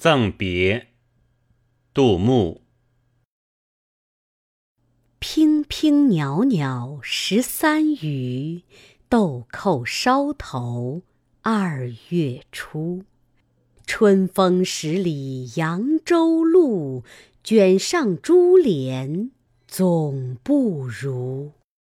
赠别杜牧。娉娉袅袅十三余豆蔻梢头二月初。春风十里扬州路卷上珠帘总不如。